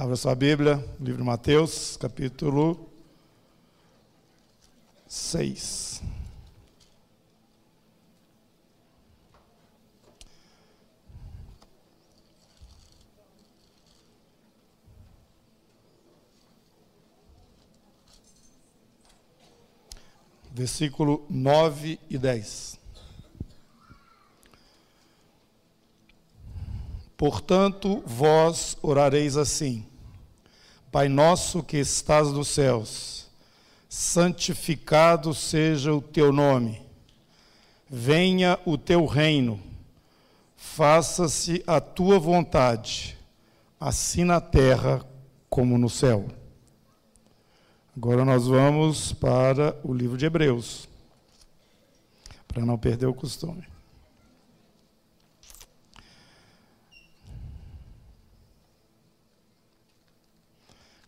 Abra sua Bíblia, livro de Mateus, capítulo 6. Versículo 9 e 10. Portanto, vós orareis assim: Pai nosso que estás nos céus, santificado seja o teu nome. Venha o teu reino. Faça-se a tua vontade, assim na terra como no céu. Agora nós vamos para o livro de Hebreus, para não perder o costume.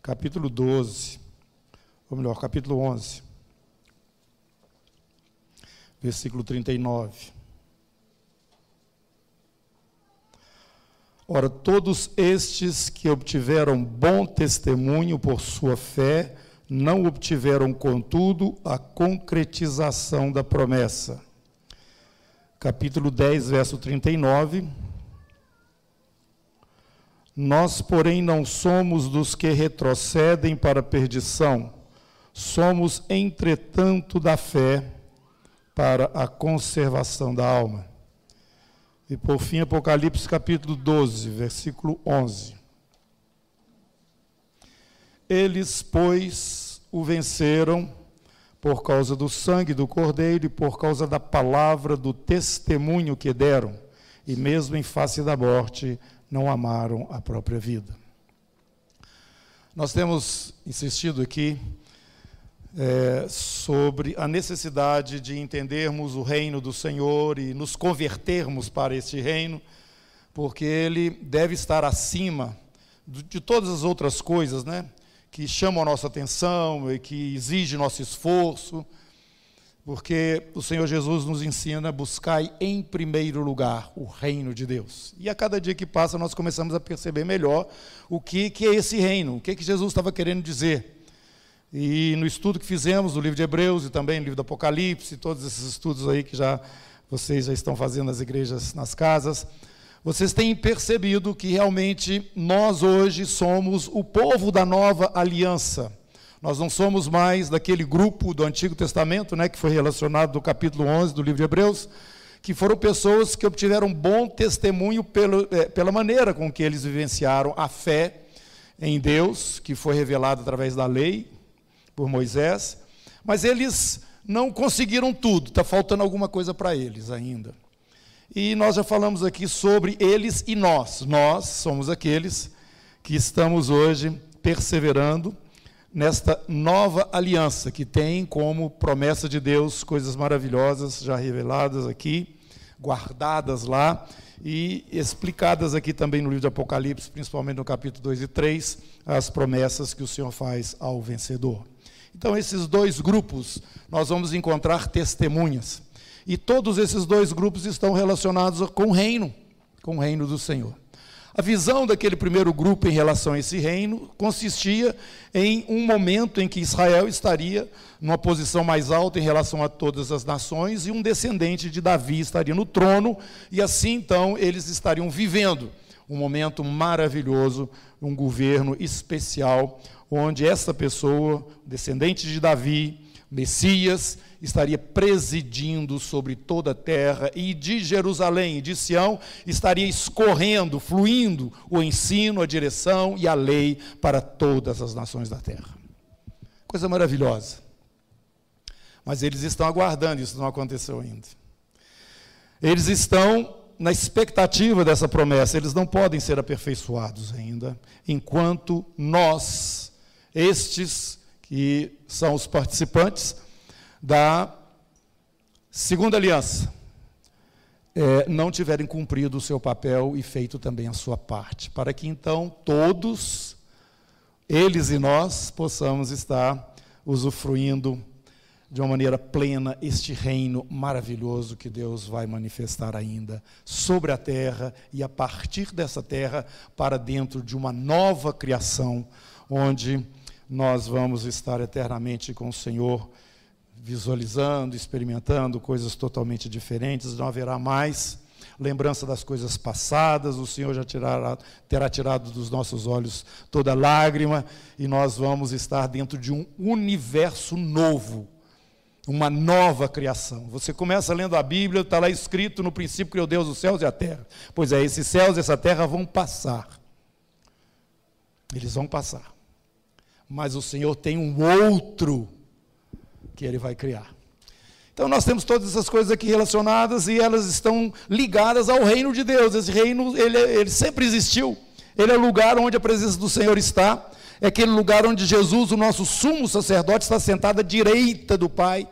Capítulo 12, ou melhor, capítulo 11, versículo 39. Ora, todos estes que obtiveram bom testemunho por sua fé, não obtiveram, contudo, a concretização da promessa. Capítulo 10, verso 39. Nós, porém, não somos dos que retrocedem para a perdição, somos, entretanto, da fé para a conservação da alma. E por fim, Apocalipse capítulo 12, versículo 11. Eles, pois, o venceram por causa do sangue do Cordeiro e por causa da palavra do testemunho que deram, e mesmo em face da morte, não amaram a própria vida. Nós temos insistido aqui é, sobre a necessidade de entendermos o reino do Senhor e nos convertermos para este reino, porque ele deve estar acima de, todas as outras coisas, né? Que chamam a nossa atenção e que exigem nosso esforço porque o Senhor Jesus nos ensina a buscar em primeiro lugar o reino de Deus. E a cada dia que passa nós começamos a perceber melhor o que, que é esse reino, o que, que Jesus estava querendo dizer. E no estudo que fizemos do livro de Hebreus e também no livro do Apocalipse, todos esses estudos aí que já vocês já estão fazendo nas igrejas, nas casas, vocês têm percebido que realmente nós hoje somos o povo da nova aliança. Nós não somos mais daquele grupo do Antigo Testamento, né, que foi relacionado no capítulo 11 do livro de Hebreus, que foram pessoas que obtiveram bom testemunho pelo, é, pela maneira com que eles vivenciaram a fé em Deus, que foi revelada através da lei, por Moisés, mas eles não conseguiram tudo, está faltando alguma coisa para eles ainda. E nós já falamos aqui sobre eles e nós. Nós somos aqueles que estamos hoje perseverando nesta nova aliança que tem como promessa de Deus coisas maravilhosas já reveladas aqui, guardadas lá e explicadas aqui também no livro de Apocalipse, principalmente no capítulo 2 e 3, as promessas que o Senhor faz ao vencedor. Então, esses dois grupos, nós vamos encontrar testemunhas. E todos esses dois grupos estão relacionados com o reino, com o reino do Senhor. A visão daquele primeiro grupo em relação a esse reino consistia em um momento em que Israel estaria numa posição mais alta em relação a todas as nações e um descendente de Davi estaria no trono, e assim então eles estariam vivendo um momento maravilhoso, um governo especial, onde essa pessoa, descendente de Davi, Messias, estaria presidindo sobre toda a terra, e de Jerusalém e de Sião estaria escorrendo, fluindo o ensino, a direção e a lei para todas as nações da terra. Coisa maravilhosa. Mas eles estão aguardando, isso não aconteceu ainda. Eles estão na expectativa dessa promessa, eles não podem ser aperfeiçoados ainda, enquanto nós, estes que são os participantes, da segunda aliança. É, não tiverem cumprido o seu papel e feito também a sua parte, para que então todos, eles e nós, possamos estar usufruindo de uma maneira plena este reino maravilhoso que Deus vai manifestar ainda sobre a terra e a partir dessa terra para dentro de uma nova criação, onde nós vamos estar eternamente com o Senhor, visualizando, experimentando coisas totalmente diferentes, não haverá mais lembrança das coisas passadas, o Senhor já tirará, terá tirado dos nossos olhos toda lágrima, e nós vamos estar dentro de um universo novo, uma nova criação. Você começa lendo a Bíblia, está lá escrito: no princípio criou Deus os céus e a terra. Pois é, esses céus e essa terra vão passar. Eles vão passar. Mas o Senhor tem um outro que Ele vai criar. Então nós temos todas essas coisas aqui relacionadas e elas estão ligadas ao reino de Deus. Esse reino, ele, ele sempre existiu. Ele é o lugar onde a presença do Senhor está. É aquele lugar onde Jesus, o nosso sumo sacerdote, está sentado à direita do Pai.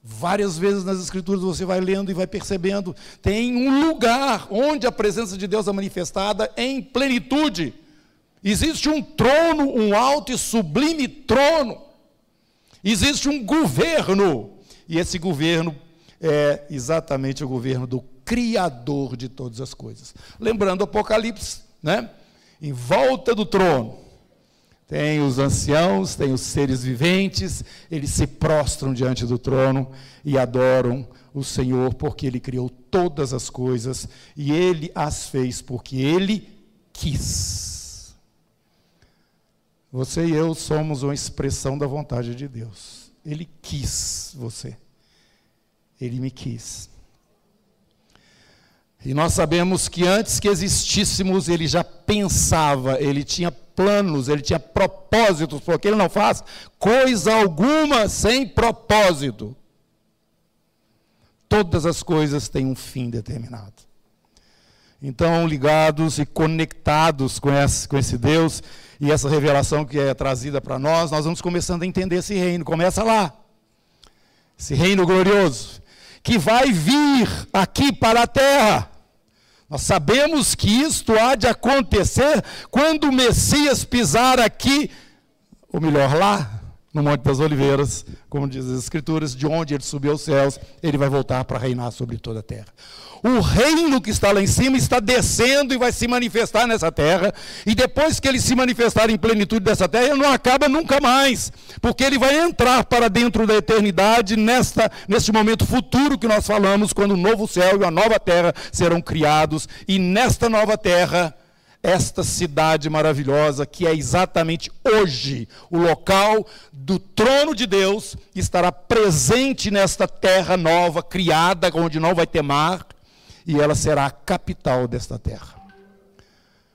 Várias vezes nas Escrituras você vai lendo e vai percebendo, tem um lugar onde a presença de Deus é manifestada em plenitude. Existe um trono, um alto e sublime trono. Existe um governo e esse governo é exatamente o governo do Criador de todas as coisas. Lembrando Apocalipse, né? Em volta do trono, tem os anciãos, tem os seres viventes, eles se prostram diante do trono e adoram o Senhor, porque Ele criou todas as coisas e Ele as fez porque Ele quis. Você e eu somos uma expressão da vontade de Deus. Ele quis você. Ele me quis. E nós sabemos que antes que existíssemos, ele já pensava, ele tinha planos, ele tinha propósitos, porque ele não faz coisa alguma sem propósito. Todas as coisas têm um fim determinado. Então, ligados e conectados com esse, com esse Deus, e essa revelação que é trazida para nós, nós vamos começando a entender esse reino. Começa lá. Esse reino glorioso que vai vir aqui para a terra. Nós sabemos que isto há de acontecer quando o Messias pisar aqui, ou melhor, lá no Monte das Oliveiras, como diz as Escrituras, de onde ele subiu aos céus, ele vai voltar para reinar sobre toda a terra. O reino que está lá em cima está descendo e vai se manifestar nessa terra. E depois que ele se manifestar em plenitude dessa terra, ele não acaba nunca mais. Porque ele vai entrar para dentro da eternidade nesta, neste momento futuro que nós falamos, quando o novo céu e a nova terra serão criados. E nesta nova terra, esta cidade maravilhosa, que é exatamente hoje o local do trono de Deus, estará presente nesta terra nova, criada, onde não vai ter mar, e ela será a capital desta terra.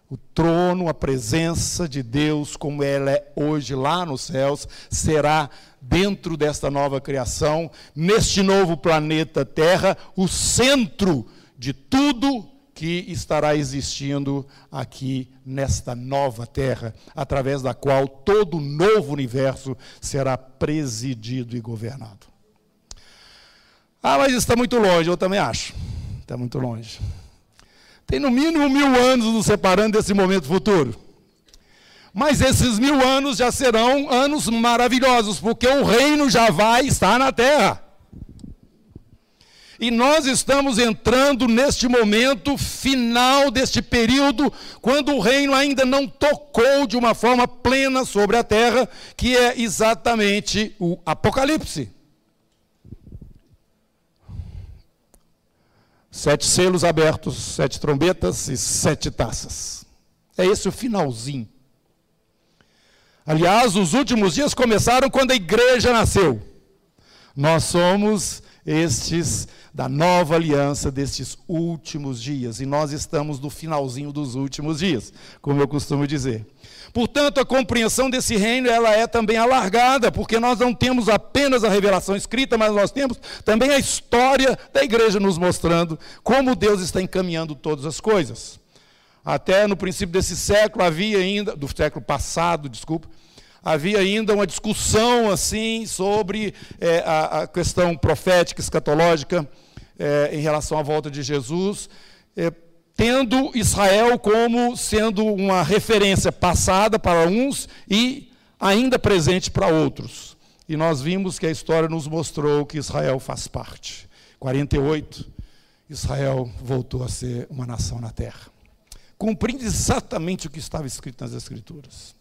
O trono, a presença de Deus, como ela é hoje lá nos céus, será dentro desta nova criação, neste novo planeta Terra, o centro de tudo que estará existindo aqui nesta nova terra, através da qual todo o novo universo será presidido e governado. Ah, mas está muito longe, eu também acho. Está muito longe. Tem no mínimo mil anos nos separando desse momento futuro. Mas esses mil anos já serão anos maravilhosos, porque o reino já vai estar na terra. E nós estamos entrando neste momento final deste período, quando o reino ainda não tocou de uma forma plena sobre a terra, que é exatamente o Apocalipse. Sete selos abertos, sete trombetas e sete taças. É esse o finalzinho. Aliás, os últimos dias começaram quando a igreja nasceu. Nós somos estes da nova aliança destes últimos dias, e nós estamos no finalzinho dos últimos dias, como eu costumo dizer. Portanto, a compreensão desse reino ela é também alargada, porque nós não temos apenas a revelação escrita, mas nós temos também a história da igreja nos mostrando como Deus está encaminhando todas as coisas. Até no princípio desse século havia ainda, do século passado, desculpa, havia ainda uma discussão assim sobre é, a, a, questão profética, escatológica é, em relação à volta de Jesus. É, tendo Israel como sendo uma referência passada para uns e ainda presente para outros. E nós vimos que a história nos mostrou que Israel faz parte. 48, Israel voltou a ser uma nação na terra, cumprindo exatamente o que estava escrito nas Escrituras.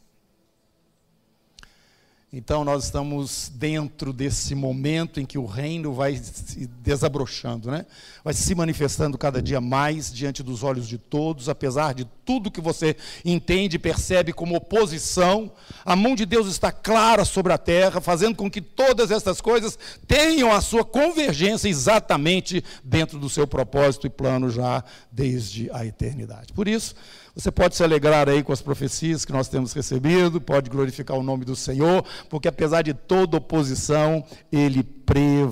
Então, nós estamos dentro desse momento em que o reino vai se desabrochando, né? vai se manifestando cada dia mais diante dos olhos de todos, apesar de tudo que você entende e percebe como oposição. A mão de Deus está clara sobre a terra, fazendo com que todas essas coisas tenham a sua convergência exatamente dentro do seu propósito e plano já desde a eternidade. Por isso, você pode se alegrar aí com as profecias que nós temos recebido, pode glorificar o nome do Senhor, porque apesar de toda oposição, ele prevalecerá.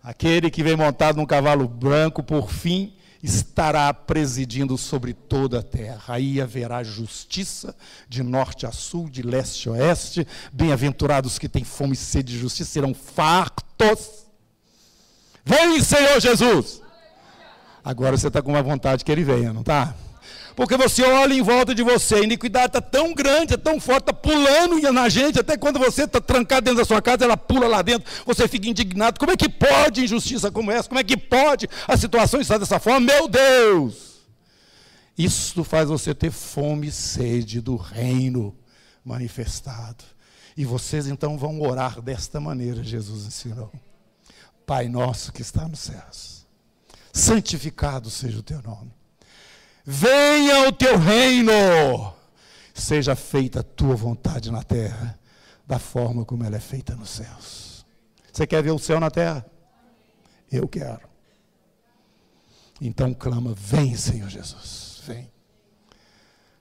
Aquele que vem montado num cavalo branco, por fim, estará presidindo sobre toda a terra. Aí haverá justiça de norte a sul, de leste a oeste. Bem-aventurados que têm fome e sede de justiça serão fartos. Vem, Senhor Jesus! Agora você está com uma vontade que ele venha, não está? Porque você olha em volta de você, a iniquidade está tão grande, é tão forte, está pulando na gente, até quando você está trancado dentro da sua casa, ela pula lá dentro, você fica indignado. Como é que pode injustiça como essa? Como é que pode a situação estar dessa forma? Meu Deus! Isso faz você ter fome e sede do reino manifestado. E vocês então vão orar desta maneira, Jesus ensinou. Pai nosso que está nos céus santificado seja o teu nome. Venha o teu reino, seja feita a tua vontade na terra, da forma como ela é feita nos céus. Você quer ver o céu na terra? Eu quero. Então clama: Vem, Senhor Jesus, vem.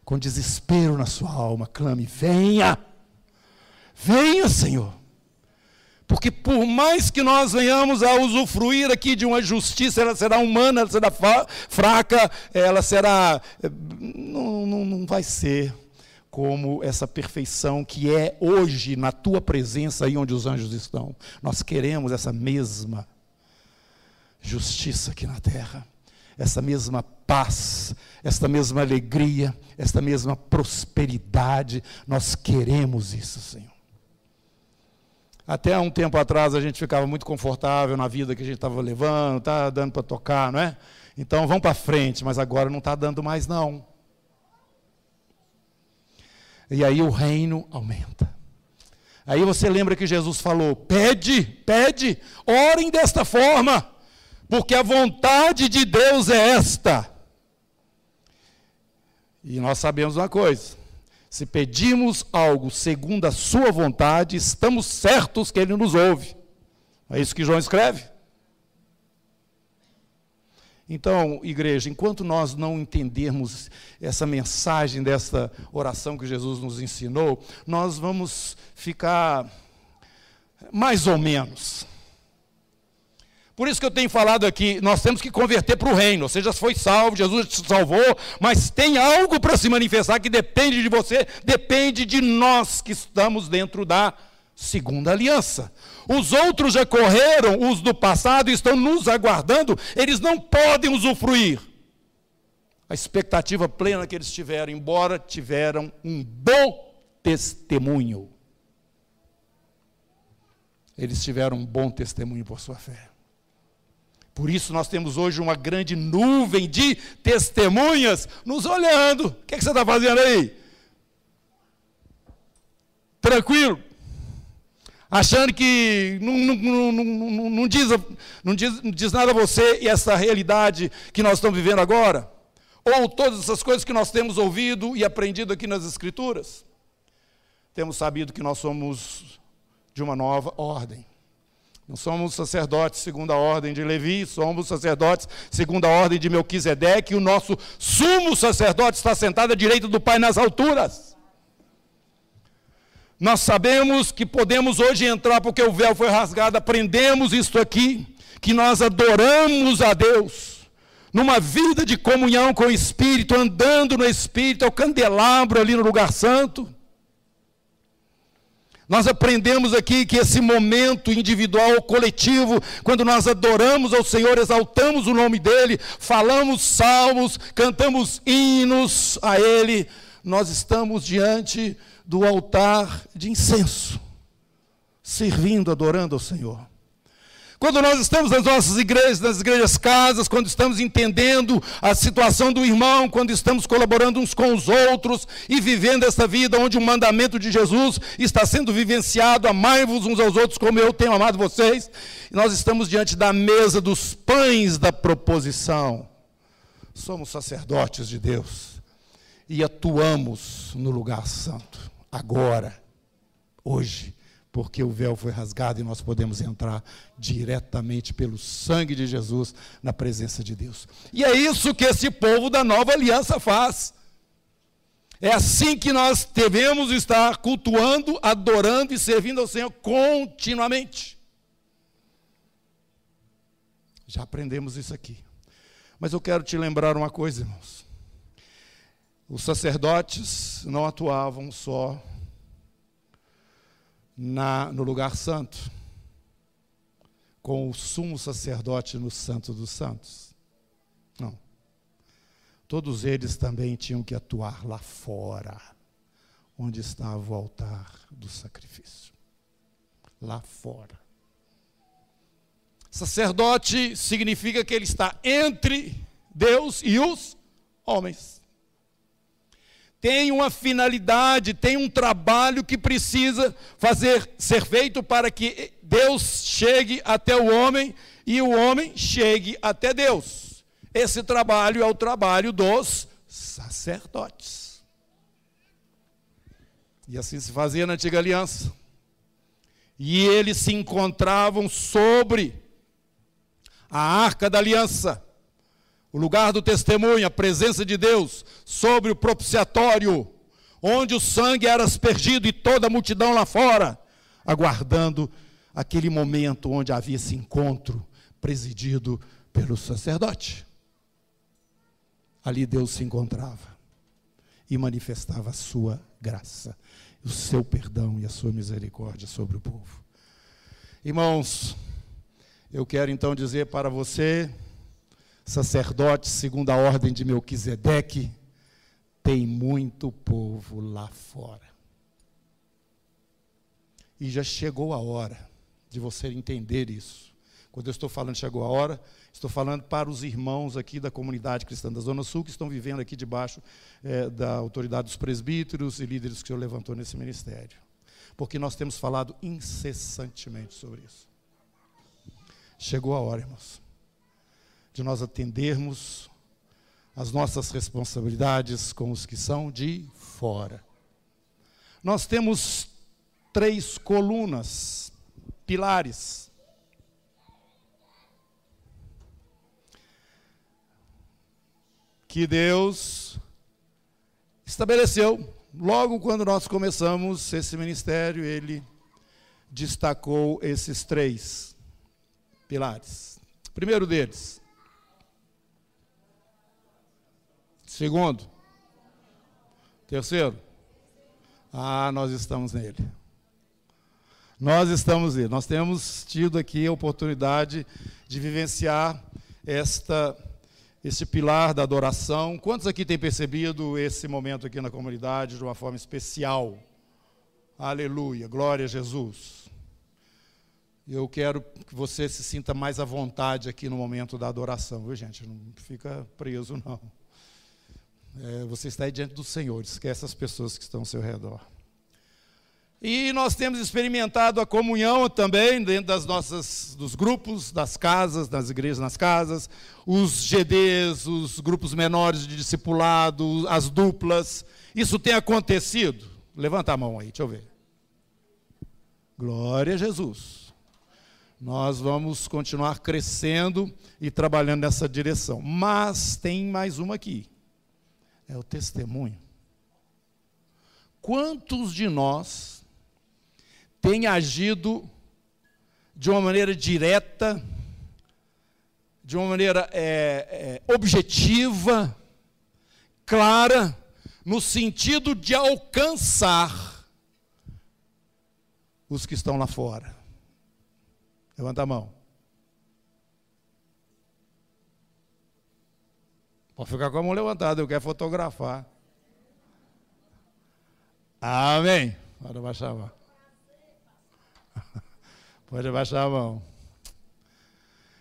Com desespero na sua alma, clame: Venha, venha, Senhor. Porque por mais que nós venhamos a usufruir aqui de uma justiça, ela será humana, ela será fraca, ela será. Eh, não, não, não vai ser como essa perfeição que é hoje na tua presença, aí onde os anjos estão. Nós queremos essa mesma justiça aqui na terra, essa mesma paz, essa mesma alegria, essa mesma prosperidade. Nós queremos isso, Senhor. Até um tempo atrás a gente ficava muito confortável na vida que a gente estava levando, tá dando para tocar, não é? Então vamos para frente, mas agora não está dando mais não. E aí o reino aumenta. Aí você lembra que Jesus falou: pede, pede, orem desta forma, porque a vontade de Deus é esta. E nós sabemos uma coisa: se pedimos algo segundo a Sua vontade, estamos certos que Ele nos ouve. É isso que João escreve. Então, igreja, enquanto nós não entendermos essa mensagem dessa oração que Jesus nos ensinou, nós vamos ficar mais ou menos. Por isso que eu tenho falado aqui, nós temos que converter para o reino. Ou seja, foi salvo, Jesus te salvou, mas tem algo para se manifestar que depende de você, depende de nós que estamos dentro da segunda aliança. Os outros já correram, os do passado estão nos aguardando, eles não podem usufruir. A expectativa plena que eles tiveram, embora tiveram um bom testemunho. Eles tiveram um bom testemunho por sua fé. Por isso nós temos hoje uma grande nuvem de testemunhas nos olhando. O que, é que você está fazendo aí? Tranquilo? Achando que não, não, não, não, diz, diz, não diz nada a você e essa realidade que nós estamos vivendo agora? Ou todas essas coisas que nós temos ouvido e aprendido aqui nas Escrituras? Temos sabido que nós somos de uma nova ordem. Não somos sacerdotes segundo a ordem de Levi, somos sacerdotes segundo a ordem de Melquisedeque, e o nosso sumo sacerdote está sentado à direita do Pai nas alturas. Nós sabemos que podemos hoje entrar porque o véu foi rasgado, aprendemos isto aqui, que nós adoramos a Deus, numa vida de comunhão com o Espírito, andando no Espírito, é o candelabro ali no lugar santo. Nós aprendemos aqui que esse momento individual, coletivo, quando nós adoramos ao Senhor, exaltamos o nome dEle, falamos salmos, cantamos hinos a Ele, nós estamos diante do altar de incenso, servindo, adorando ao Senhor. Quando nós estamos nas nossas igrejas, nas igrejas casas, quando estamos entendendo a situação do irmão, quando estamos colaborando uns com os outros e vivendo essa vida onde o mandamento de Jesus está sendo vivenciado, amai-vos uns aos outros como eu tenho amado vocês, nós estamos diante da mesa dos pães da proposição. Somos sacerdotes de Deus e atuamos no lugar santo, agora, hoje porque o véu foi rasgado e nós podemos entrar diretamente pelo sangue de Jesus na presença de Deus. E é isso que esse povo da nova aliança faz. É assim que nós devemos estar cultuando, adorando e servindo ao Senhor continuamente. Já aprendemos isso aqui. Mas eu quero te lembrar uma coisa, irmãos. Os sacerdotes não atuavam só na, no lugar santo, com o sumo sacerdote no Santo dos Santos. Não. Todos eles também tinham que atuar lá fora, onde estava o altar do sacrifício. Lá fora. Sacerdote significa que ele está entre Deus e os homens tem uma finalidade, tem um trabalho que precisa fazer ser feito para que Deus chegue até o homem e o homem chegue até Deus. Esse trabalho é o trabalho dos sacerdotes. E assim se fazia na antiga aliança. E eles se encontravam sobre a arca da aliança o lugar do testemunho, a presença de Deus sobre o propiciatório, onde o sangue era aspergido e toda a multidão lá fora, aguardando aquele momento onde havia esse encontro presidido pelo sacerdote. Ali Deus se encontrava e manifestava a sua graça, o seu perdão e a sua misericórdia sobre o povo. Irmãos, eu quero então dizer para você sacerdote segundo a ordem de Melquisedeque, tem muito povo lá fora. E já chegou a hora de você entender isso. Quando eu estou falando chegou a hora, estou falando para os irmãos aqui da comunidade cristã da Zona Sul que estão vivendo aqui debaixo é, da autoridade dos presbíteros e líderes que o Senhor levantou nesse ministério. Porque nós temos falado incessantemente sobre isso. Chegou a hora, irmãos de nós atendermos as nossas responsabilidades com os que são de fora. Nós temos três colunas, pilares. Que Deus estabeleceu. Logo quando nós começamos esse ministério, ele destacou esses três pilares. Primeiro deles, Segundo. Terceiro. Ah, nós estamos nele. Nós estamos nele. Nós temos tido aqui a oportunidade de vivenciar esta esse pilar da adoração. Quantos aqui têm percebido esse momento aqui na comunidade de uma forma especial? Aleluia, glória a Jesus. Eu quero que você se sinta mais à vontade aqui no momento da adoração, viu, gente? Não fica preso, não é, você está diante do Senhor, esquece as pessoas que estão ao seu redor. E nós temos experimentado a comunhão também dentro das nossas, dos grupos, das casas, das igrejas nas casas, os GDs, os grupos menores de discipulado, as duplas. Isso tem acontecido? Levanta a mão aí, deixa eu ver. Glória a Jesus. Nós vamos continuar crescendo e trabalhando nessa direção. Mas tem mais uma aqui é o testemunho. Quantos de nós têm agido de uma maneira direta, de uma maneira é, é, objetiva, clara, no sentido de alcançar os que estão lá fora? Levanta a mão. Pode ficar com a mão levantada, eu quero fotografar. Amém. Pode abaixar a mão. Pode abaixar a mão.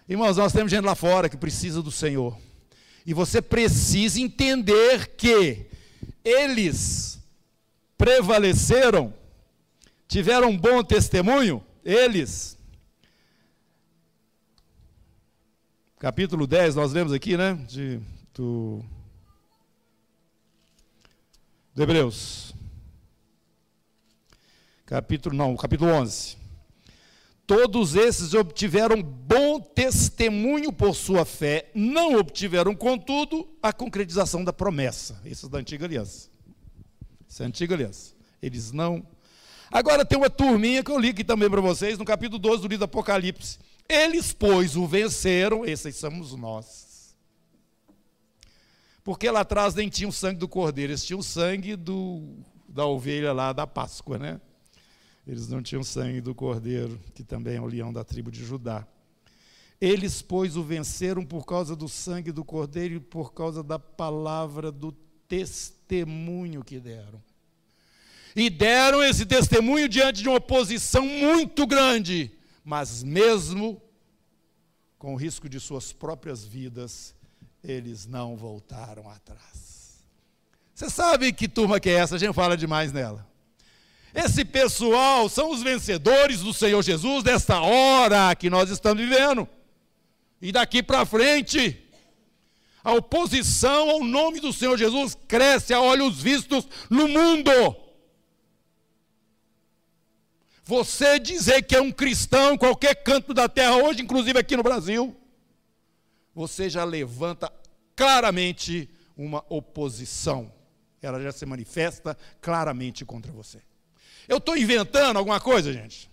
Irmãos, nós temos gente lá fora que precisa do Senhor. E você precisa entender que eles prevaleceram, tiveram um bom testemunho, eles. Capítulo 10, nós lemos aqui, né? De, do, Hebreus. Capítulo, não, capítulo 11. Todos esses obtiveram bom testemunho por sua fé, não obtiveram, contudo, a concretização da promessa. Esses da antiga aliança. Isso é a antiga aliança. Eles não. Agora tem uma turminha que eu li aqui também para vocês, no capítulo 12 do livro do Apocalipse. Eles, pois, o venceram, esses somos nós. Porque lá atrás nem tinha o sangue do cordeiro, eles tinham o sangue do, da ovelha lá da Páscoa, né? Eles não tinham sangue do cordeiro, que também é o leão da tribo de Judá. Eles, pois, o venceram por causa do sangue do cordeiro e por causa da palavra do testemunho que deram. E deram esse testemunho diante de uma oposição muito grande, mas mesmo com o risco de suas próprias vidas, eles não voltaram atrás. Você sabe que turma que é essa? A gente fala demais nela. Esse pessoal são os vencedores do Senhor Jesus desta hora que nós estamos vivendo. E daqui para frente, a oposição ao nome do Senhor Jesus cresce a olhos vistos no mundo. Você dizer que é um cristão em qualquer canto da terra hoje, inclusive aqui no Brasil, você já levanta claramente uma oposição. Ela já se manifesta claramente contra você. Eu estou inventando alguma coisa, gente?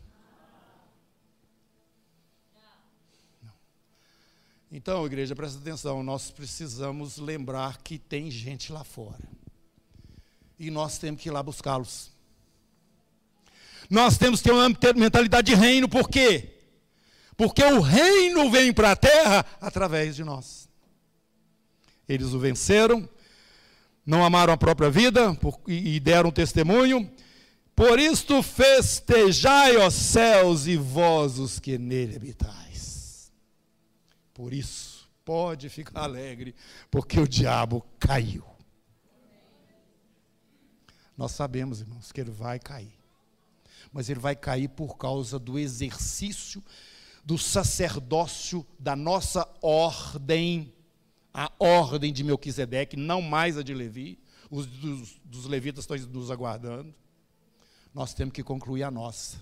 Então, igreja, presta atenção, nós precisamos lembrar que tem gente lá fora. E nós temos que ir lá buscá-los. Nós temos que ter uma mentalidade de reino, por quê? Porque o reino vem para a terra através de nós. Eles o venceram, não amaram a própria vida e deram testemunho, por isto festejai, ó céus, e vós os que nele habitais. Por isso, pode ficar alegre, porque o diabo caiu. Nós sabemos, irmãos, que ele vai cair. Mas ele vai cair por causa do exercício do sacerdócio da nossa ordem, a ordem de Melquisedeque, não mais a de Levi. Os dos, dos levitas estão nos aguardando nós temos que concluir a nossa.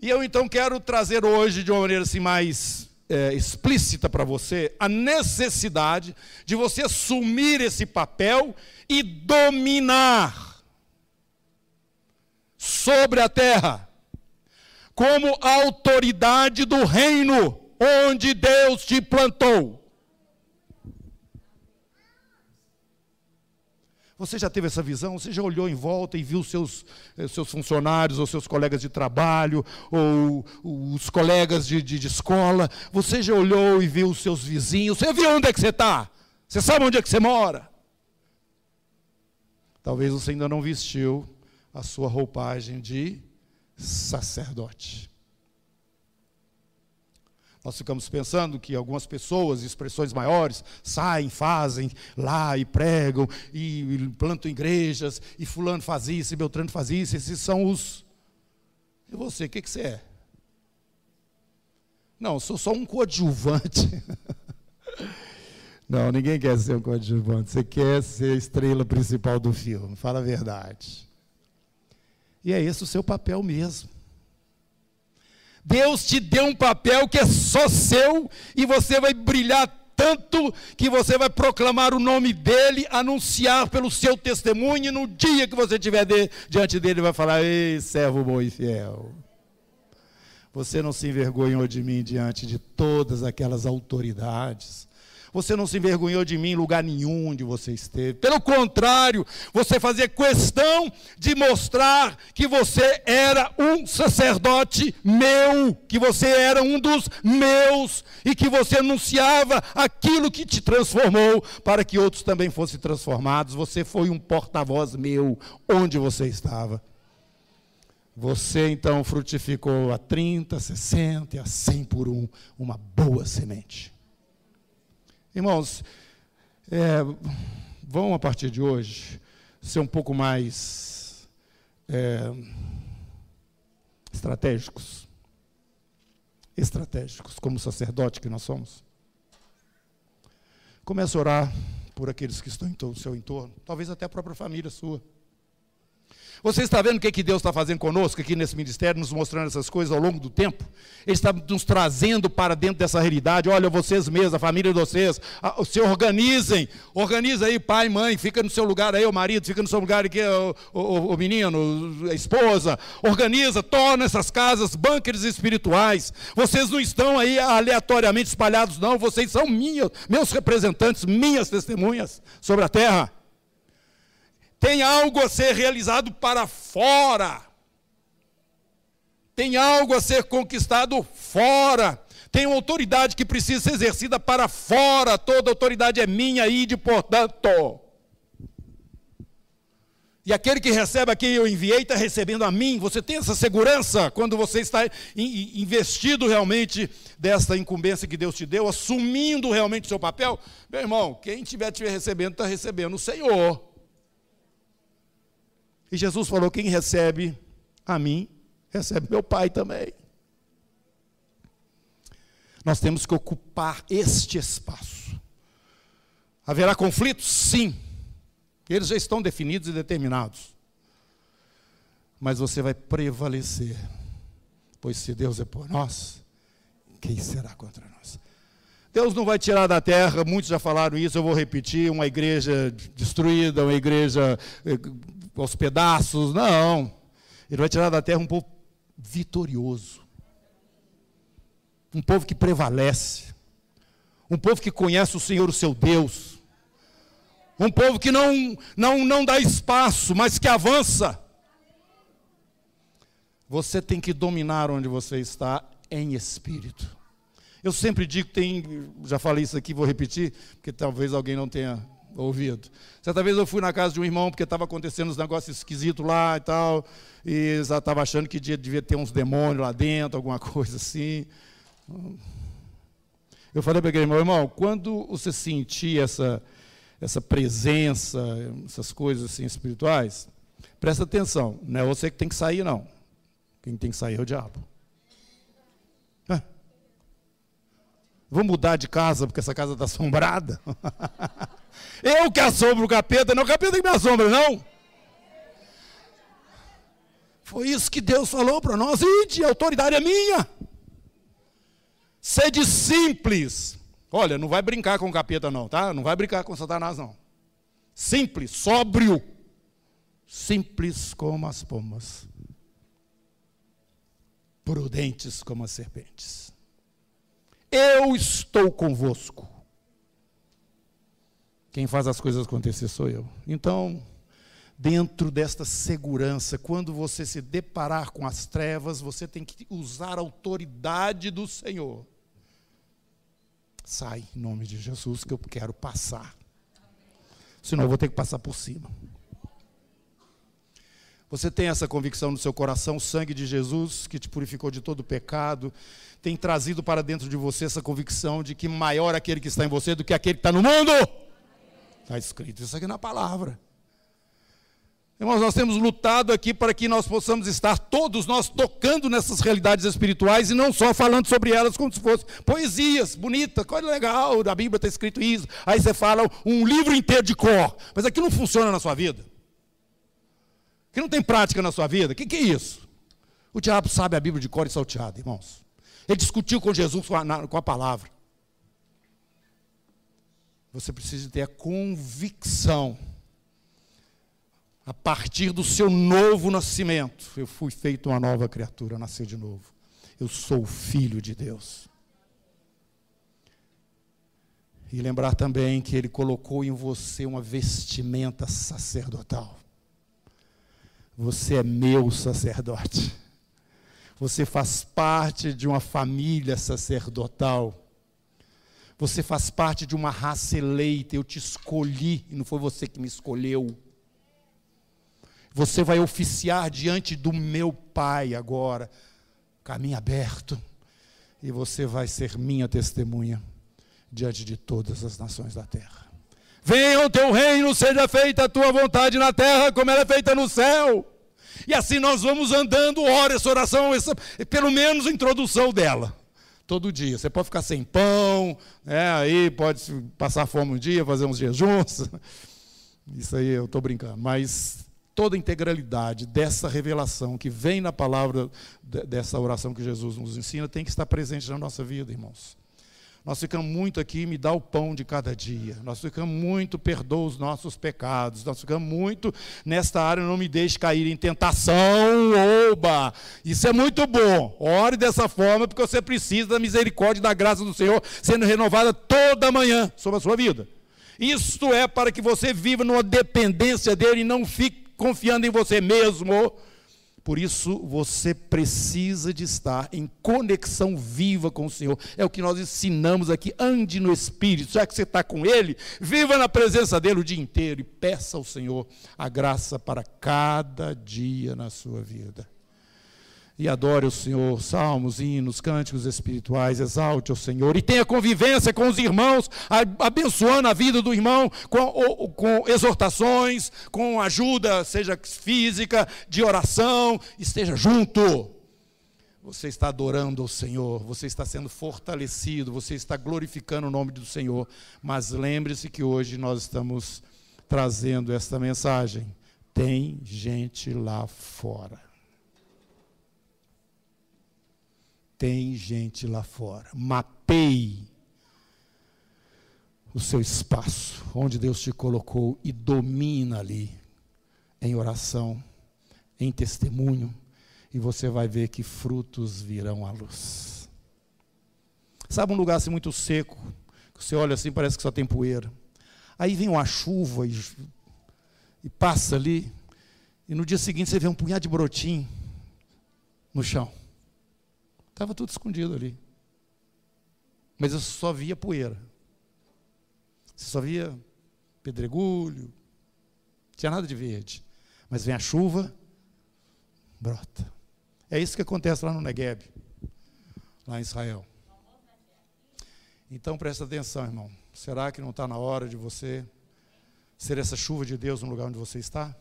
E eu então quero trazer hoje, de uma maneira assim mais é, explícita para você, a necessidade de você assumir esse papel e dominar sobre a terra, como autoridade do reino onde Deus te plantou. Você já teve essa visão? Você já olhou em volta e viu seus, eh, seus funcionários, ou seus colegas de trabalho, ou os colegas de, de, de escola? Você já olhou e viu os seus vizinhos? Você viu onde é que você está? Você sabe onde é que você mora? Talvez você ainda não vestiu a sua roupagem de sacerdote. Nós ficamos pensando que algumas pessoas, expressões maiores, saem, fazem lá e pregam e plantam igrejas, e fulano faz isso, e Beltrano faz isso, esses são os. E você, o que, que você é? Não, sou só um coadjuvante. Não, ninguém quer ser um coadjuvante. Você quer ser a estrela principal do filme, fala a verdade. E é esse o seu papel mesmo. Deus te deu um papel que é só seu e você vai brilhar tanto que você vai proclamar o nome dele, anunciar pelo seu testemunho, e no dia que você estiver de, diante dele, vai falar: Ei, servo bom e fiel. Você não se envergonhou de mim diante de todas aquelas autoridades. Você não se envergonhou de mim em lugar nenhum onde você esteve. Pelo contrário, você fazia questão de mostrar que você era um sacerdote meu, que você era um dos meus e que você anunciava aquilo que te transformou para que outros também fossem transformados. Você foi um porta-voz meu onde você estava. Você então frutificou a 30, 60 e a 100 por um, uma boa semente. Irmãos, é, vão a partir de hoje ser um pouco mais é, estratégicos. Estratégicos, como sacerdote que nós somos. Comece a orar por aqueles que estão em seu entorno, talvez até a própria família sua. Você está vendo o que, que Deus está fazendo conosco aqui nesse ministério, nos mostrando essas coisas ao longo do tempo? Ele está nos trazendo para dentro dessa realidade. Olha, vocês mesmos, a família de vocês, se organizem. Organiza aí, pai, mãe, fica no seu lugar aí, o marido, fica no seu lugar aqui, o, o, o menino, a esposa. Organiza, torna essas casas bunkers espirituais. Vocês não estão aí aleatoriamente espalhados, não. Vocês são minhas, meus representantes, minhas testemunhas sobre a terra tem algo a ser realizado para fora. Tem algo a ser conquistado fora. Tem uma autoridade que precisa ser exercida para fora. Toda autoridade é minha e de portanto. E aquele que recebe a quem eu enviei está recebendo a mim. Você tem essa segurança quando você está investido realmente dessa incumbência que Deus te deu, assumindo realmente o seu papel? Meu irmão, quem estiver te recebendo, está recebendo o Senhor. E Jesus falou: quem recebe a mim, recebe meu Pai também. Nós temos que ocupar este espaço. Haverá conflitos? Sim. Eles já estão definidos e determinados. Mas você vai prevalecer. Pois se Deus é por nós, quem será contra nós? Deus não vai tirar da terra, muitos já falaram isso, eu vou repetir, uma igreja destruída, uma igreja eh, aos pedaços, não. Ele vai tirar da terra um povo vitorioso. Um povo que prevalece. Um povo que conhece o Senhor, o seu Deus. Um povo que não, não, não dá espaço, mas que avança. Você tem que dominar onde você está em espírito. Eu sempre digo, tem, já falei isso aqui, vou repetir, porque talvez alguém não tenha ouvido. Certa vez eu fui na casa de um irmão porque estava acontecendo uns negócios esquisitos lá e tal, e estava achando que devia ter uns demônios lá dentro, alguma coisa assim. Eu falei para aquele irmão, irmão, quando você sentir essa, essa presença, essas coisas assim espirituais, presta atenção, não é você que tem que sair, não. Quem tem que sair é o diabo. Vou mudar de casa porque essa casa está assombrada. Eu que assombro o capeta, não o capeta que me assombra, não. Foi isso que Deus falou para nós. Ide, autoridade é minha. Sede simples. Olha, não vai brincar com o capeta, não, tá? Não vai brincar com Satanás, não. Simples, sóbrio. Simples como as pomas. Prudentes como as serpentes. Eu estou convosco quem faz as coisas acontecer sou eu. Então, dentro desta segurança, quando você se deparar com as trevas, você tem que usar a autoridade do Senhor. Sai em nome de Jesus que eu quero passar. Senão eu vou ter que passar por cima. Você tem essa convicção no seu coração, o sangue de Jesus que te purificou de todo pecado, tem trazido para dentro de você essa convicção de que maior aquele que está em você do que aquele que está no mundo. Está escrito isso aqui na palavra. Irmãos, nós temos lutado aqui para que nós possamos estar todos nós tocando nessas realidades espirituais e não só falando sobre elas como se fossem poesias, bonita, coisa legal, da Bíblia está escrito isso. Aí você fala um livro inteiro de cor, mas aquilo não funciona na sua vida. Que não tem prática na sua vida. O que, que, é isso? O diabo sabe a Bíblia de cor e salteado, irmãos. Ele discutiu com Jesus com a, com a palavra. Você precisa ter a convicção, a partir do seu novo nascimento, eu fui feito uma nova criatura, nasci de novo. Eu sou filho de Deus. E lembrar também que Ele colocou em você uma vestimenta sacerdotal. Você é meu sacerdote. Você faz parte de uma família sacerdotal. Você faz parte de uma raça eleita. Eu te escolhi e não foi você que me escolheu. Você vai oficiar diante do meu Pai agora, caminho aberto, e você vai ser minha testemunha diante de todas as nações da terra. Venha o teu reino, seja feita a tua vontade na terra, como ela é feita no céu. E assim nós vamos andando, ora essa oração, essa, pelo menos a introdução dela. Todo dia. Você pode ficar sem pão, né, aí pode passar fome um dia, fazer uns jejuns. Isso aí eu estou brincando. Mas toda a integralidade dessa revelação que vem na palavra dessa oração que Jesus nos ensina tem que estar presente na nossa vida, irmãos. Nós ficamos muito aqui, me dá o pão de cada dia. Nós ficamos muito, perdoa os nossos pecados. Nós ficamos muito nesta área, não me deixe cair em tentação, oba. Isso é muito bom. Ore dessa forma, porque você precisa da misericórdia e da graça do Senhor sendo renovada toda manhã sobre a sua vida. Isto é para que você viva numa dependência dele e não fique confiando em você mesmo por isso você precisa de estar em conexão viva com o Senhor. É o que nós ensinamos aqui. Ande no Espírito. Já que você está com Ele, viva na presença dele o dia inteiro e peça ao Senhor a graça para cada dia na sua vida e adore o Senhor, salmos, hinos, cânticos espirituais, exalte o Senhor e tenha convivência com os irmãos, abençoando a vida do irmão com, com exortações, com ajuda, seja física, de oração, esteja junto. Você está adorando o Senhor, você está sendo fortalecido, você está glorificando o nome do Senhor, mas lembre-se que hoje nós estamos trazendo esta mensagem. Tem gente lá fora. Tem gente lá fora. Mapeie o seu espaço, onde Deus te colocou e domina ali, em oração, em testemunho, e você vai ver que frutos virão à luz. Sabe um lugar assim muito seco, que você olha assim, parece que só tem poeira. Aí vem uma chuva e, e passa ali, e no dia seguinte você vê um punhado de brotinho no chão. Estava tudo escondido ali. Mas eu só via poeira. Você só via pedregulho. Tinha nada de verde. Mas vem a chuva, brota. É isso que acontece lá no Negueb, lá em Israel. Então presta atenção, irmão. Será que não está na hora de você ser essa chuva de Deus no lugar onde você está?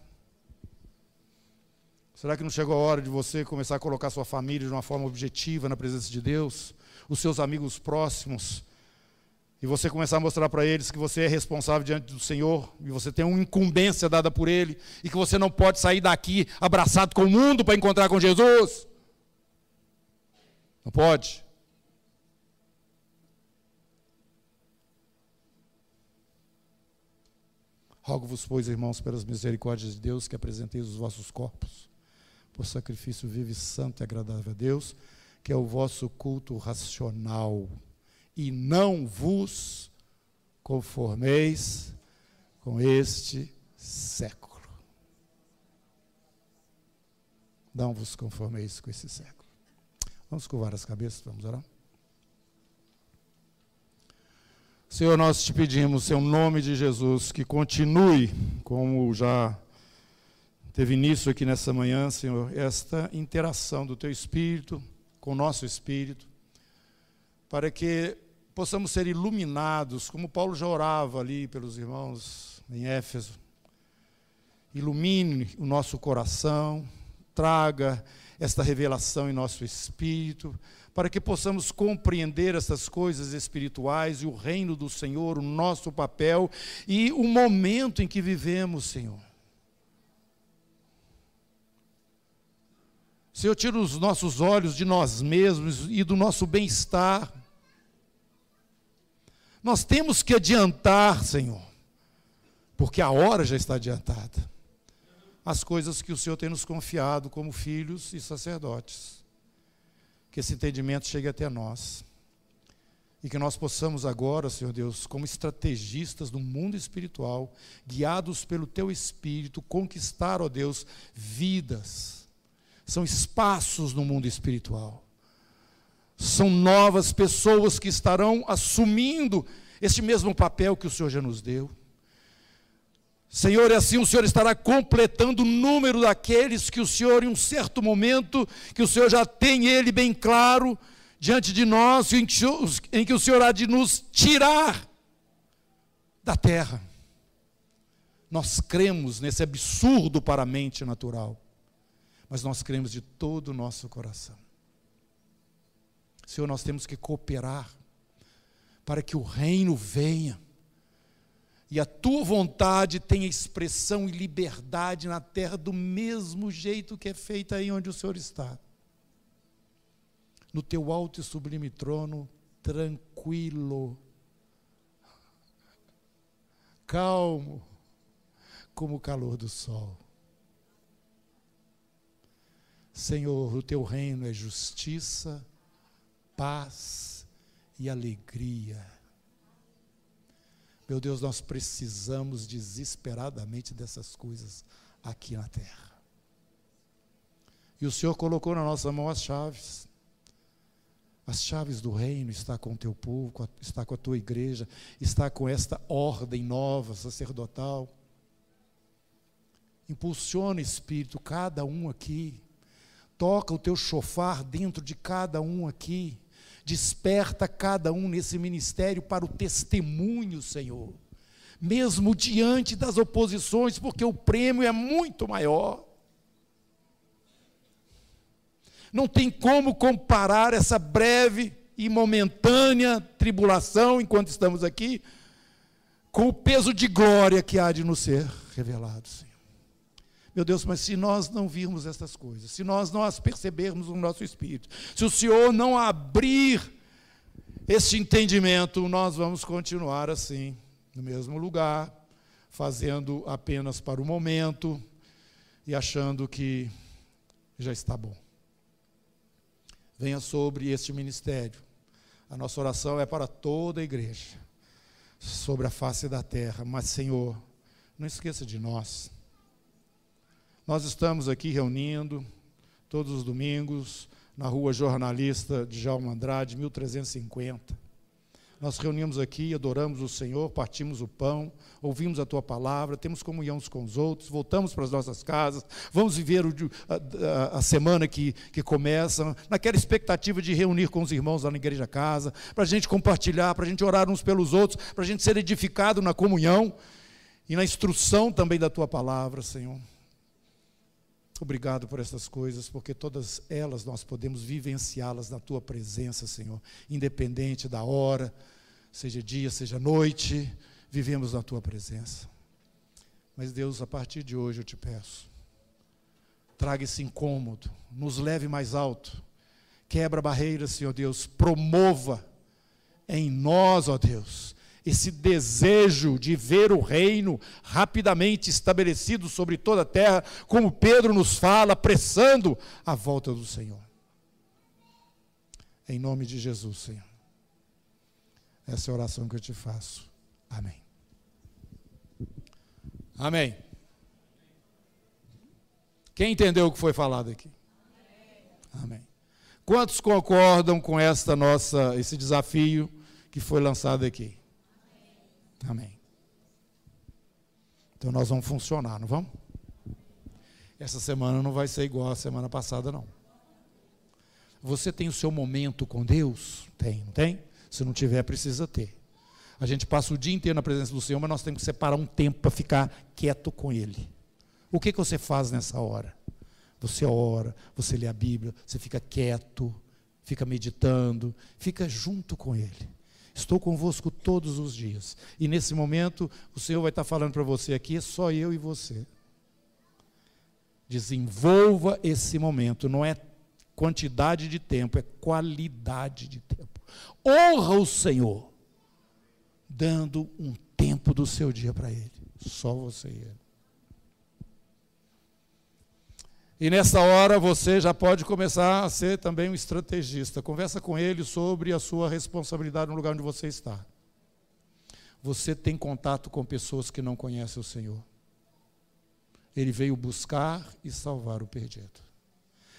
Será que não chegou a hora de você começar a colocar sua família de uma forma objetiva na presença de Deus? Os seus amigos próximos? E você começar a mostrar para eles que você é responsável diante do Senhor, e você tem uma incumbência dada por Ele, e que você não pode sair daqui abraçado com o mundo para encontrar com Jesus? Não pode. Rogo-vos, pois, irmãos, pelas misericórdias de Deus, que apresenteis os vossos corpos por sacrifício vivo santo e agradável a Deus, que é o vosso culto racional. E não vos conformeis com este século. Não vos conformeis com esse século. Vamos curvar as cabeças, vamos orar. Senhor, nós te pedimos, em nome de Jesus, que continue, como já teve início aqui nessa manhã, Senhor, esta interação do Teu Espírito com o nosso Espírito, para que possamos ser iluminados, como Paulo já orava ali pelos irmãos em Éfeso. Ilumine o nosso coração, traga esta revelação em nosso espírito, para que possamos compreender essas coisas espirituais e o reino do Senhor, o nosso papel e o momento em que vivemos, Senhor. Senhor, tira os nossos olhos de nós mesmos e do nosso bem-estar. Nós temos que adiantar, Senhor, porque a hora já está adiantada. As coisas que o Senhor tem nos confiado como filhos e sacerdotes. Que esse entendimento chegue até nós. E que nós possamos agora, Senhor Deus, como estrategistas do mundo espiritual, guiados pelo Teu Espírito, conquistar, ó Deus, vidas. São espaços no mundo espiritual. São novas pessoas que estarão assumindo este mesmo papel que o Senhor já nos deu. Senhor, e assim o Senhor estará completando o número daqueles que o Senhor, em um certo momento, que o Senhor já tem ele bem claro diante de nós, em que o Senhor há de nos tirar da terra. Nós cremos nesse absurdo para a mente natural, mas nós cremos de todo o nosso coração. Senhor, nós temos que cooperar para que o reino venha e a tua vontade tenha expressão e liberdade na terra do mesmo jeito que é feita aí onde o Senhor está. No teu alto e sublime trono, tranquilo, calmo, como o calor do sol. Senhor, o teu reino é justiça, paz e alegria meu Deus, nós precisamos desesperadamente dessas coisas aqui na terra. E o Senhor colocou na nossa mão as chaves. As chaves do reino está com o teu povo, está com a tua igreja, está com esta ordem nova sacerdotal. Impulsiona, Espírito, cada um aqui. Toca o teu chofar dentro de cada um aqui. Desperta cada um nesse ministério para o testemunho, Senhor. Mesmo diante das oposições, porque o prêmio é muito maior. Não tem como comparar essa breve e momentânea tribulação enquanto estamos aqui com o peso de glória que há de nos ser revelado, Senhor. Meu Deus, mas se nós não virmos estas coisas, se nós não as percebermos no nosso espírito, se o Senhor não abrir este entendimento, nós vamos continuar assim, no mesmo lugar, fazendo apenas para o momento e achando que já está bom. Venha sobre este ministério. A nossa oração é para toda a igreja, sobre a face da terra. Mas, Senhor, não esqueça de nós. Nós estamos aqui reunindo todos os domingos na rua Jornalista de Jalma Andrade, 1350. Nós reunimos aqui, adoramos o Senhor, partimos o pão, ouvimos a tua palavra, temos comunhão uns com os outros, voltamos para as nossas casas, vamos viver o, a, a, a, semana que, que começa, naquela expectativa de reunir com os irmãos lá na igreja casa, para a gente compartilhar, para a gente orar uns pelos outros, para a gente ser edificado na comunhão e na instrução também da tua palavra, Senhor. Obrigado por essas coisas, porque todas elas nós podemos vivenciá-las na tua presença, Senhor, independente da hora, seja dia, seja noite, vivemos na tua presença. Mas Deus, a partir de hoje eu te peço, traga esse incômodo, nos leve mais alto, quebra barreiras, Senhor Deus, promova em nós, ó Deus, esse desejo de ver o reino rapidamente estabelecido sobre toda a terra, como Pedro nos fala, apressando a volta do Senhor. Em nome de Jesus, Senhor. Essa é a oração que eu te faço. Amém. Amém. Quem entendeu o que foi falado aqui? Amém. Quantos concordam com esta nossa esse desafio que foi lançado aqui? Amém. Então nós vamos funcionar, não vamos? Essa semana não vai ser igual a semana passada, não. Você tem o seu momento com Deus? Tem, não tem? Se não tiver, precisa ter. A gente passa o dia inteiro na presença do Senhor, mas nós temos que separar um tempo para ficar quieto com Ele. O que, que você faz nessa hora? Você ora, você lê a Bíblia, você fica quieto, fica meditando, fica junto com Ele. Estou convosco todos os dias. E nesse momento, o Senhor vai estar falando para você aqui, é só eu e você. Desenvolva esse momento, não é quantidade de tempo, é qualidade de tempo. Honra o Senhor, dando um tempo do seu dia para Ele. Só você e Ele. E nessa hora você já pode começar a ser também um estrategista. Conversa com ele sobre a sua responsabilidade no lugar onde você está. Você tem contato com pessoas que não conhecem o Senhor. Ele veio buscar e salvar o perdido.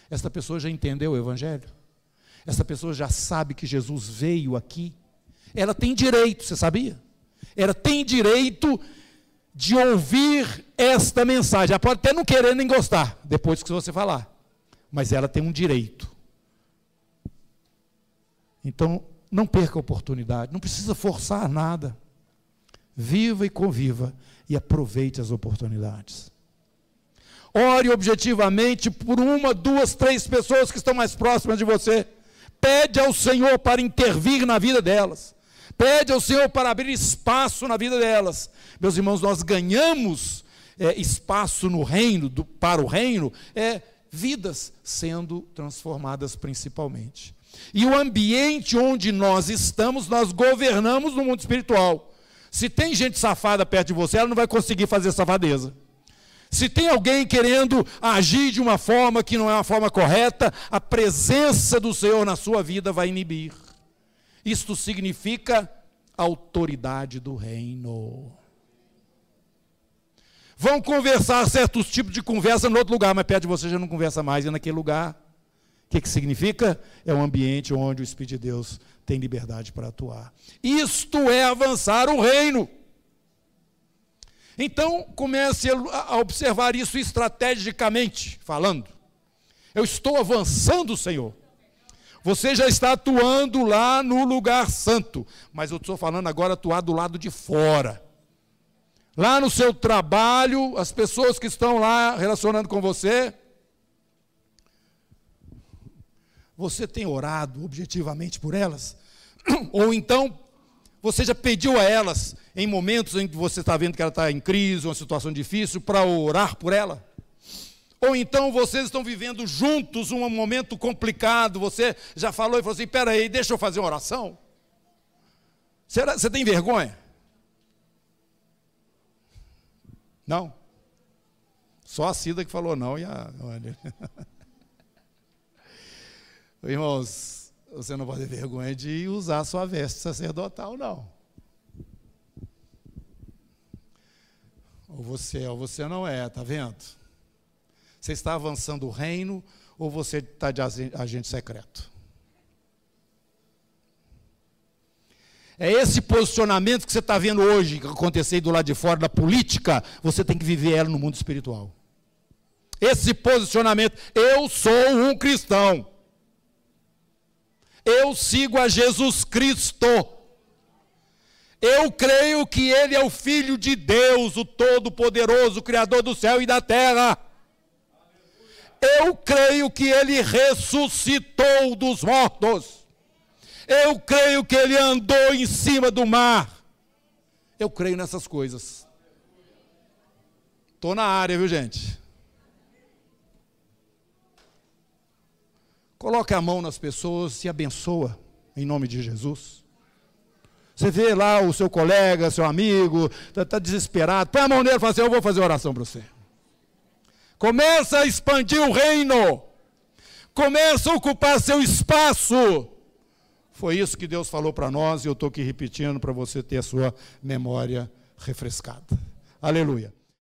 Esta pessoa já entendeu o Evangelho? Essa pessoa já sabe que Jesus veio aqui? Ela tem direito, você sabia? Ela tem direito de ouvir esta mensagem. Ela pode até não querer nem gostar, depois que você falar. Mas ela tem um direito. Então, não perca a oportunidade, não precisa forçar nada. Viva e conviva e aproveite as oportunidades. Ore objetivamente por uma, duas, três pessoas que estão mais próximas de você. Pede ao Senhor para intervir na vida delas. Pede ao Senhor para abrir espaço na vida delas. Meus irmãos, nós ganhamos é, espaço no reino, do, para o reino, é, vidas sendo transformadas principalmente. E o ambiente onde nós estamos, nós governamos no mundo espiritual. Se tem gente safada perto de você, ela não vai conseguir fazer safadeza. Se tem alguém querendo agir de uma forma que não é uma forma correta, a presença do Senhor na sua vida vai inibir. Isto significa autoridade do reino. Vão conversar certos tipos de conversa no outro lugar, mas perto de você já não conversa mais, e naquele lugar. O que, que significa? É um ambiente onde o Espírito de Deus tem liberdade para atuar. Isto é avançar o reino. Então, comece a observar isso estrategicamente, falando. Eu estou avançando, Senhor. Você já está atuando lá no lugar santo, mas eu estou falando agora atuar do lado de fora. Lá no seu trabalho, as pessoas que estão lá relacionando com você, você tem orado objetivamente por elas? Ou então, você já pediu a elas, em momentos em que você está vendo que ela está em crise, uma situação difícil, para orar por ela? Ou então vocês estão vivendo juntos um momento complicado, você já falou e falou assim: peraí, deixa eu fazer uma oração? Será, você tem vergonha? Não. Só a Cida que falou não e a. Olha. Irmãos, você não pode ter vergonha de usar a sua veste sacerdotal, não. Ou você é ou você não é, tá vendo? Você está avançando o reino ou você está de agente secreto? É esse posicionamento que você está vendo hoje acontecer do lado de fora da política, você tem que viver ela no mundo espiritual. Esse posicionamento, eu sou um cristão. Eu sigo a Jesus Cristo. Eu creio que Ele é o Filho de Deus, o Todo-Poderoso, Criador do céu e da terra. Eu creio que Ele ressuscitou dos mortos. Eu creio que ele andou em cima do mar. Eu creio nessas coisas. Estou na área, viu, gente? Coloque a mão nas pessoas e abençoa, em nome de Jesus. Você vê lá o seu colega, seu amigo, está tá desesperado, põe a mão nele e fala assim: Eu vou fazer oração para você. Começa a expandir o reino, começa a ocupar seu espaço. Foi isso que Deus falou para nós e eu estou aqui repetindo para você ter a sua memória refrescada. Aleluia.